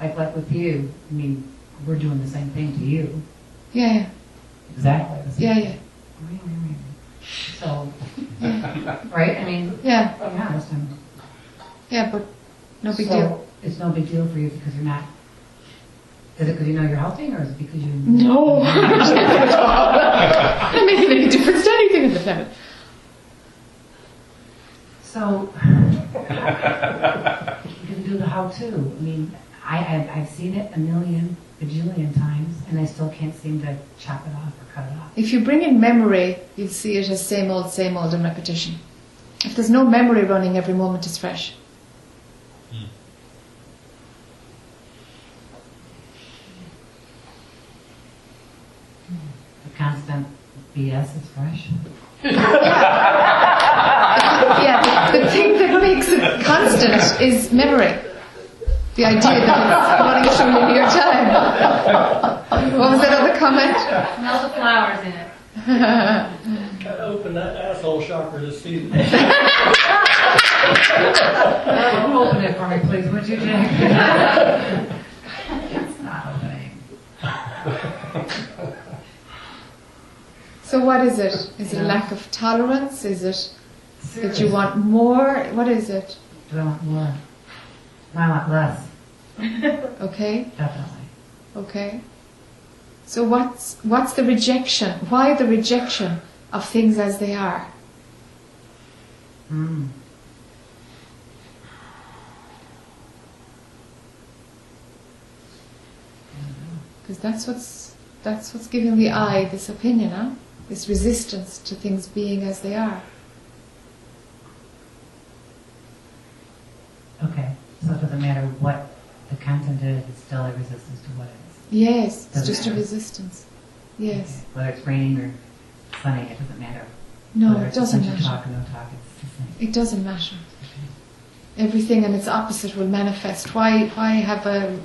Like, like with you, I mean, we're doing the same thing to you. Yeah, yeah, Exactly. yeah, yeah, So, right? I mean, yeah, oh, be honest, yeah. But no big so deal. It's no big deal for you because you're not. Is it because you know you're helping, or is it because you? No, not making any difference to anything in the planet. So you can do the how-to. I mean, I, I've, I've seen it a million, bajillion times, and I still can't seem to chop it off or cut it off. If you bring in memory, you'll see it as same old, same old, and repetition. If there's no memory running, every moment is fresh. The constant BS is fresh. yeah, the, the thing that makes it constant is memory. The idea that it's running through linear time. What was that other comment? Smell the flowers in it. Gotta open that asshole chakra to see. Uh, open it for me, please, would you, Jake? it's not opening. So what is it? Is it a lack of tolerance? Is it that you want more? What is it? Do I want more? I want less, okay? Definitely. Okay? So what's, what's the rejection? Why the rejection of things as they are? Hmm. Because that's what's, that's what's giving the eye this opinion, huh? this resistance to things being as they are. Resistance to what it is. Yes, it's Doesn't just a resistance. Yes. Okay. Whether it's raining or sunny, it doesn't matter. No, Whether it doesn't matter. talk or no talk, it's the same. It doesn't matter. Everything and its opposite will manifest. Why why have a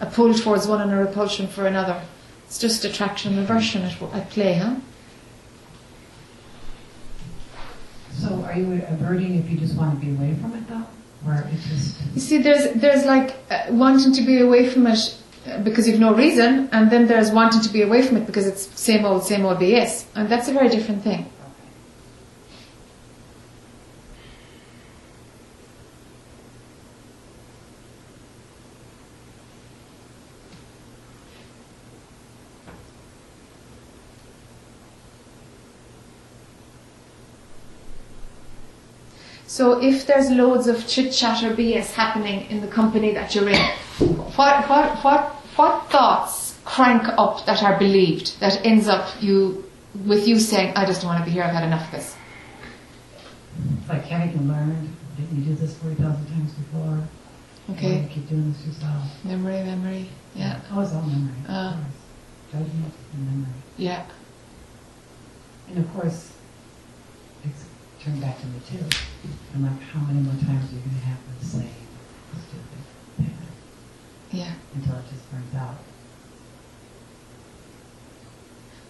a pull towards one and a repulsion for another? It's just attraction and aversion at, at play, huh? So are you averting if you just want to be away from it though? You see, there's there's like uh, wanting to be away from it uh, because you've no reason, and then there's wanting to be away from it because it's same old, same old BS, and that's a very different thing. So if there's loads of chit chat or BS happening in the company that you're in, what what what what thoughts crank up that are believed that ends up you with you saying, I just don't want to be here, I've had enough of this. like having learned, didn't you do this 40,000 times before? Okay. you keep doing this yourself? Memory, memory. Yeah. Oh, it's all memory. Uh. Judgment and memory. Yeah. And of course, turned back to me too. I'm like, how many more times are you going to have the same stupid thing Yeah. until it just burns out?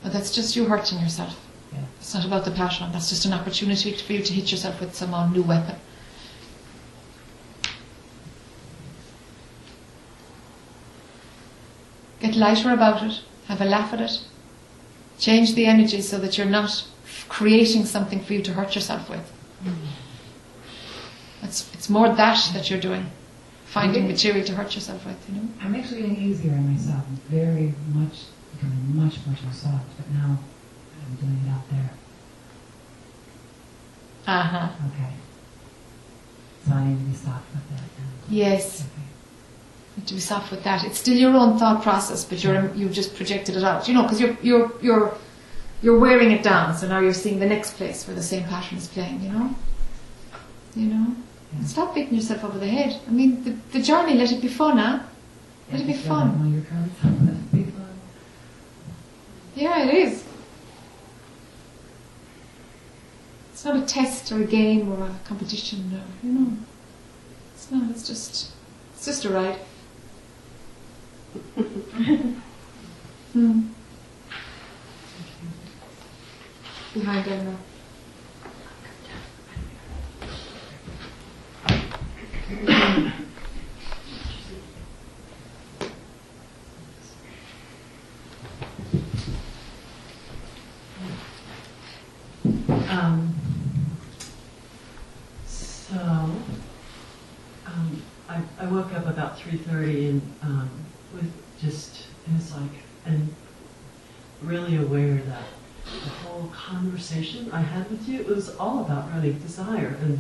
But that's just you hurting yourself. Yeah. It's not about the passion. That's just an opportunity for you to hit yourself with some uh, new weapon. Get lighter about it. Have a laugh at it. Change the energy so that you're not creating something for you to hurt yourself with. It's, it's more that that you're doing. Finding Okay. material to hurt yourself with, you know? I'm actually getting easier on myself. I'm very much, becoming much, much more soft. But now I'm doing it out there. Uh huh. Okay. So I need to be soft with that. Yes. okay. You have to be soft with that. It's still your own thought process, but you're you've just projected it out. You know, because you're you're you're you're wearing it down. So now you're seeing the next place where the same pattern is playing. You know. You know. Yeah. Stop beating yourself over the head. I mean, the, the journey. Let it be fun, huh? Let it be fun. let know your cards. Let it be fun. Yeah, it is. It's not a test or a game or a competition. no, you know. It's not. It's just. It's just a ride. hmm. Behind now. Um, so, um, I, I woke up about 3.30 and um, with just, it was like, and really aware that the whole conversation I had with you, it was all about running desire. And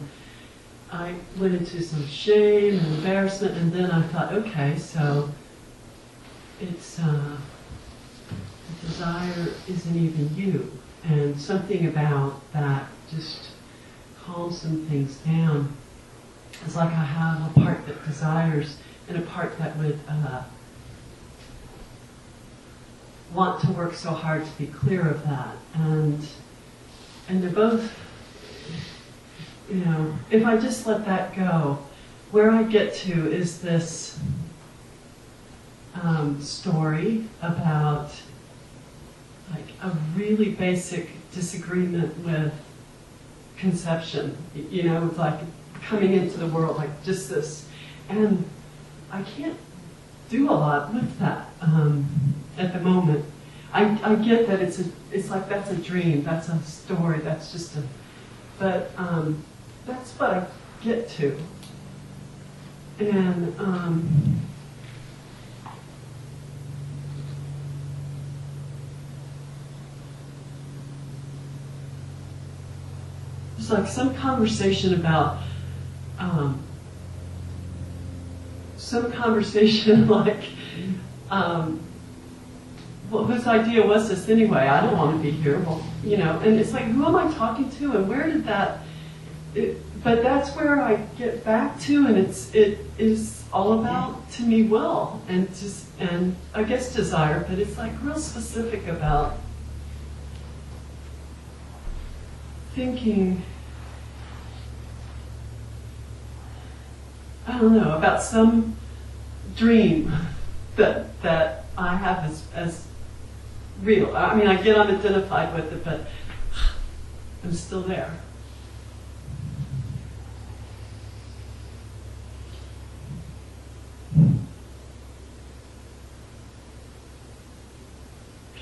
I went into some shame and embarrassment, and then I thought, okay, so it's, uh, the desire isn't even you. And something about that just calms some things down. It's like I have a part that desires and a part that would uh, want to work so hard to be clear of that. And and they're both, you know, if I just let that go, where I get to is this um, story about like a really basic disagreement with conception. You know, like coming into the world like just this, and I can't do a lot with that um, at the moment. I, I get that it's a it's like that's a dream, that's a story, that's just a, but um, that's what I get to, and. Um, like some conversation about um, some conversation like um, well, whose idea was this anyway? I don't want to be here. Well, you know, and it's like, who am I talking to, and where did that? It, but that's where I get back to, and it's it is all about to me will and just and I guess desire, but it's like real specific about thinking. I don't know about some dream that that I have as as real. I mean, I get unidentified with it, but I'm still there.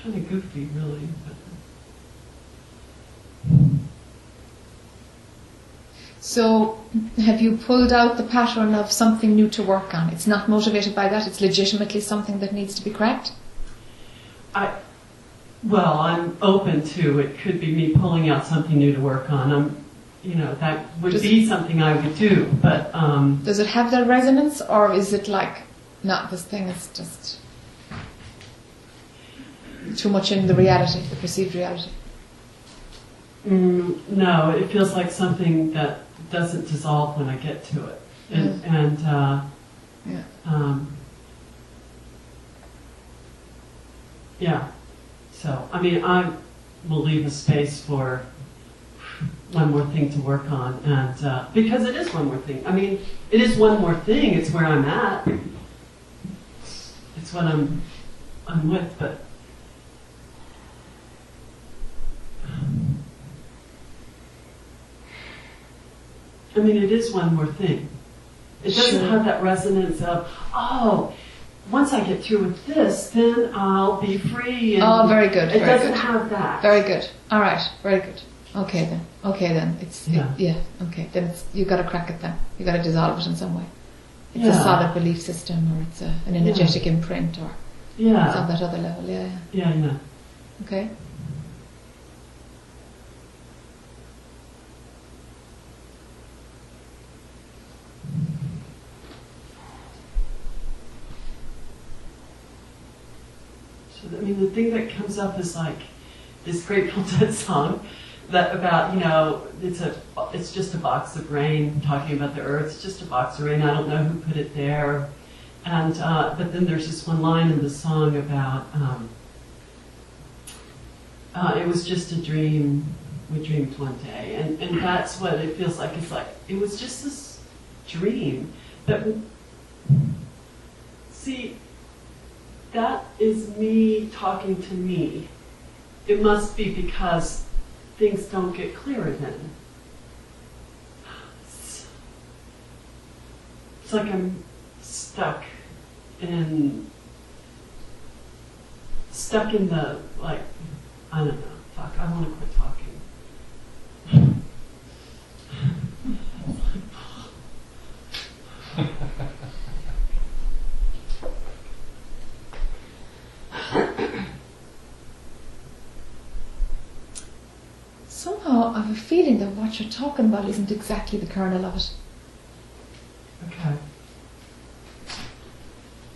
Kind of goofy, really. But So, have you pulled out the pattern of something new to work on? It's not motivated by that, it's legitimately something that needs to be cracked? I, well, I'm open to it. Could be me pulling out something new to work on. I'm, you know, that would Does be something I would do. But um, Does it have that resonance, or is it like, not this thing is just too much in the reality, the perceived reality? Mm, no, it feels like something that doesn't dissolve when I get to it, and and uh, Yeah. um, yeah. So I mean, I will leave a space for one more thing to work on, and uh, because it is one more thing. I mean, it is one more thing. It's where I'm at. It's what I'm I'm with, but. I mean, it is one more thing. It doesn't Sure. have that resonance of, oh, once I get through with this, then I'll be free. And Oh, very good. It very doesn't good. have that. Very good. All right. Very good. Okay then. Okay then. It's Yeah. yeah. Okay. Then it's you got to crack it then. You got to dissolve it in some way. It's a solid belief system, or it's a, an energetic imprint, or Yeah. it's on that other level. Yeah. yeah. Yeah, yeah. Okay. I mean, the thing that comes up is like this Grateful Dead song that about, you know, it's a, it's just a box of rain, talking about the earth, it's just a box of rain, I don't know who put it there. And, uh, but then there's this one line in the song about, um, uh, it was just a dream, we dreamed one day. And, and that's what it feels like. It's like, it was just this dream. But, see, that is me talking to me. It must be because things don't get clearer then. It's, it's like I'm stuck in stuck in the like I don't know. Fuck, I want to quit talking. Somehow I have a feeling that what you're talking about isn't exactly the kernel of it. Okay.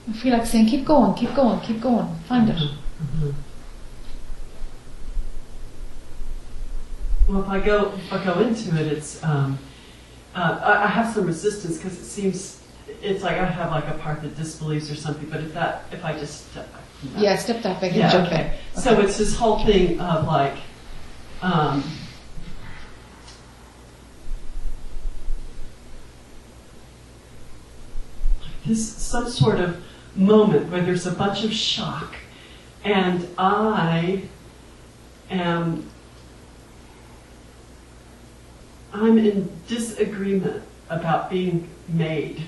I feel like saying, keep going, keep going, keep going, find it. Mhm. Well, if I go if I go into it, it's um, uh, I, I have some resistance because it seems it's like I have like a part that disbelieves or something. But if that if I just step back that, Yeah, step that back and yeah, jump okay. in. So it's this whole thing of like. Um, this some sort of moment where there's a bunch of shock and I am I'm in disagreement about being made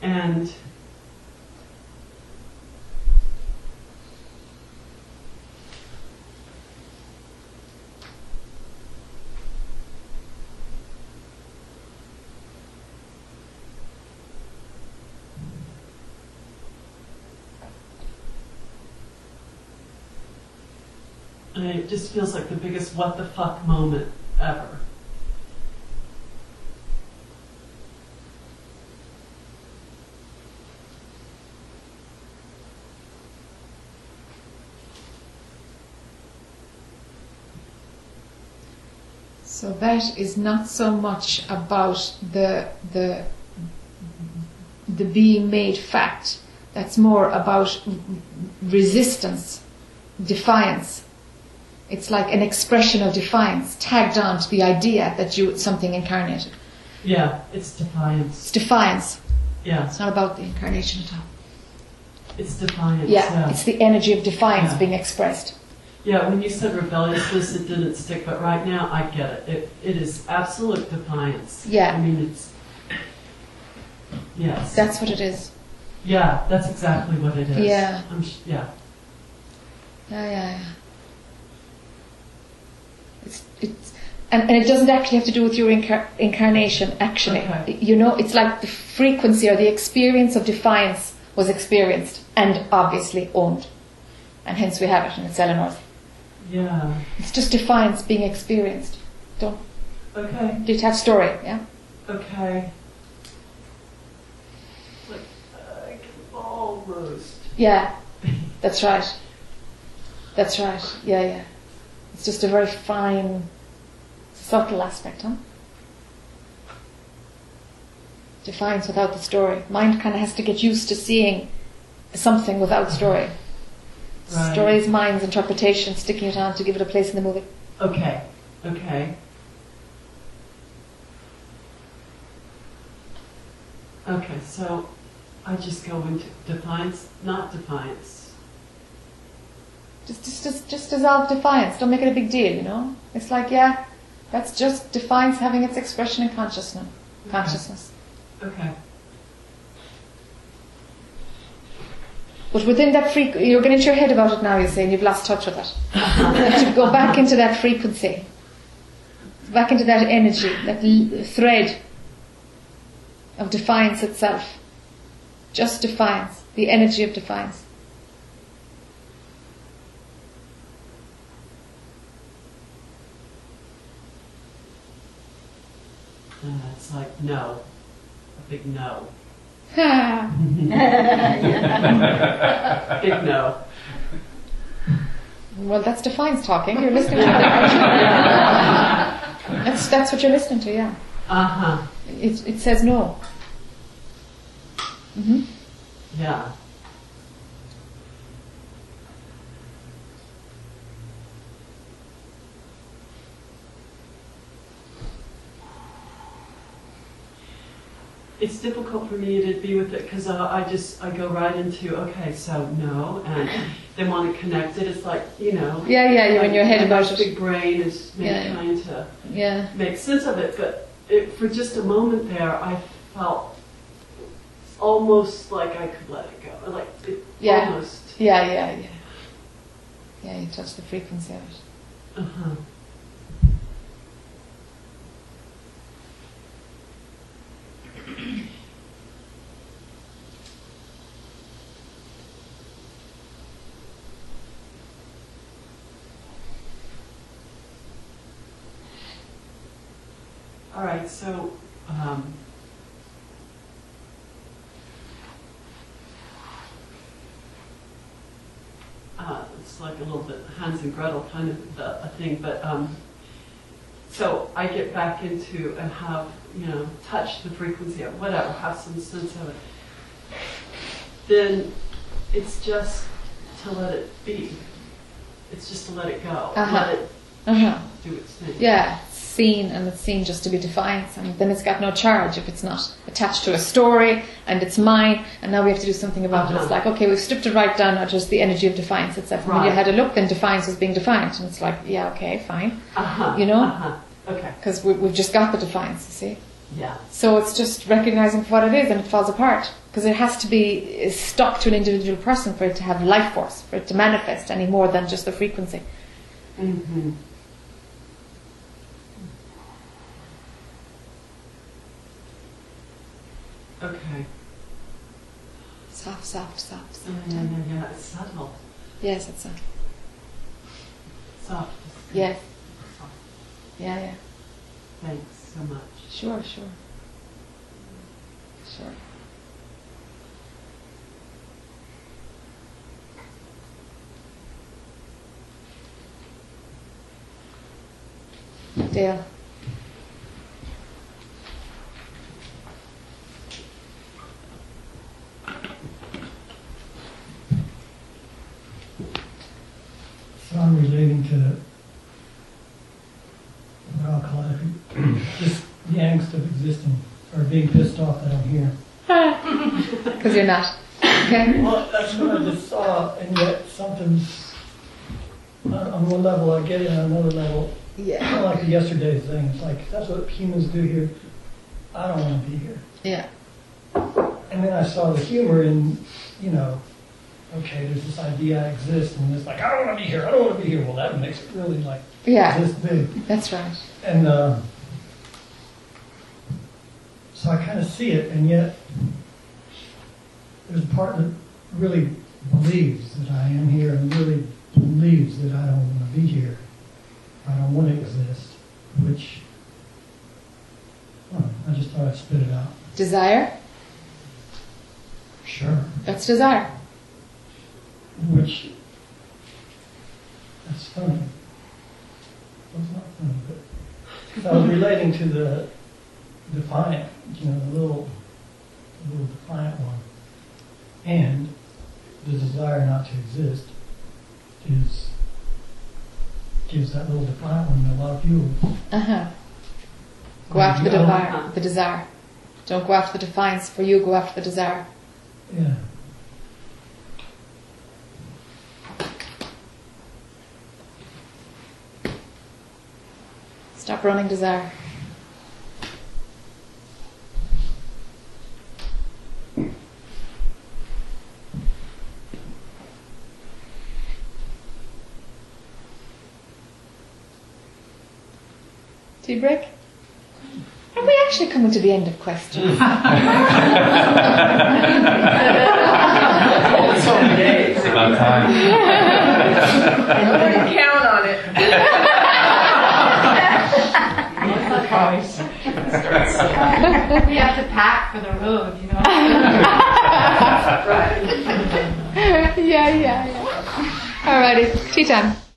and And it just feels like the biggest what the fuck moment ever. So that is not so much about the the the being made fact. That's more about resistance, defiance, it's like an expression of defiance tagged on to the idea that you something incarnated. Yeah, it's defiance. It's defiance. Yeah, It's not about the incarnation at all. it's defiance. Yeah, Yeah, it's the energy of defiance Yeah. being expressed. Yeah, when you said rebelliousness, it didn't stick, but right now I get it. It, it is absolute defiance. Yeah. I mean, it's. Yes. That's what it is. yeah, that's exactly what it is. Yeah. I'm sh- yeah. Yeah, yeah, yeah. It's, it's, and, and it doesn't actually have to do with your incar- incarnation, actually. Okay. You know, it's like the frequency or the experience of defiance was experienced and obviously owned. And hence we have it, and it's Eleanor's. Yeah. It's just defiance being experienced. Don't Okay. detach story, yeah? Okay. Like, I can almost. Yeah, that's right. That's right, yeah, yeah. It's just a very fine, subtle aspect, huh? Defiance without the story. Mind kind of has to get used to seeing something without story. Right. Story is mind's interpretation, sticking it on to give it a place in the movie. Okay. Okay. Okay, so I just go into defiance, not defiance. Just, just, just, just dissolve defiance. Don't make it a big deal, you know? It's like, yeah, that's just defiance having its expression in consciousness. Consciousness. Okay. But within that frequency, you're getting into your head about it now, you say, and you've lost touch with it. to go back into that frequency, back into that energy, that l- thread of defiance itself. Just defiance, the energy of defiance. And it's like no, a big no, Ha! big no. well, that's defines talking. You're listening to it. that's, that's what you're listening to, yeah. Uh huh. It, it says no. hmm Yeah. It's difficult for me to be with it because uh, I just I go right into okay so no and then want to connect it it's like you know Yeah, yeah, you're in your head about it. big brain is Yeah. trying to Yeah. make sense of it, but it, for just a moment there, I felt almost like I could let it go. Like it Yeah. almost. Yeah, yeah, yeah. Yeah, you touch the frequency of it. Uh-huh. All right, so um, uh, it's like a little bit Hans and Gretel kind of a, a thing, but um, so I get back into and have you know touch the frequency of whatever, have some sense of it. Then it's just to let it be. It's just to let it go. Uh-huh. Let it Uh-huh. do its thing. Yeah, seen and it's seen just to be defiance, and then it's got no charge if it's not attached to a story and it's mine, and now we have to do something about it. It's Uh-huh. like, okay, we've stripped it right down to just the energy of defiance itself. And When you had a look, then defiance was being defiant, and it's like, yeah, okay, fine, Uh-huh. You know? Okay. because we, we've just got the defiance, you see. Yeah. So it's just recognizing for what it is, and it falls apart because it has to be stuck to an individual person for it to have life force, for it to manifest any more than just the frequency. Mm-hmm. Okay. Soft, soft, soft, soft. yeah, yeah, yeah. It's subtle. Yes, it's a Soft. yes. Yeah, yeah. Thanks so much. Sure, sure. Sure. Dale. So I'm relating to what I'll call it, just the angst of existing or being pissed off that I'm here. Because you're not. Okay? Well, that's what I just saw, and yet something's on, uh, on one level I get it, on another level, Yeah. kind of like the yesterday thing. It's like that's what humans do here. I don't want to be here. Yeah. And then I saw the humor in, you know, okay, there's this idea I exist, and it's like I don't want to be here. I don't want to be here. Well, that makes it really like Yeah. this big. That's right. And uh, so I kind of see it, and yet there's a part that really believes that I am here and really believes that I don't want to be here. I don't want to exist, which well, I just thought I'd spit it out. Desire? Sure. That's desire. Which, that's funny. Well, it's not funny, but 'cause I was relating to the defiant, you know, the little, the little defiant one. And the desire not to exist is, gives that little defiant one a lot of fuel. Uh huh. Go after the desire. The desire. Don't go after the defiance. For you, go after the desire. Yeah. Stop running desire. Tea break? Are we actually coming to the end of questions? It's about time. I wouldn't count on it. we have to pack for the road, you know. yeah, yeah, yeah. Alrighty, tea time.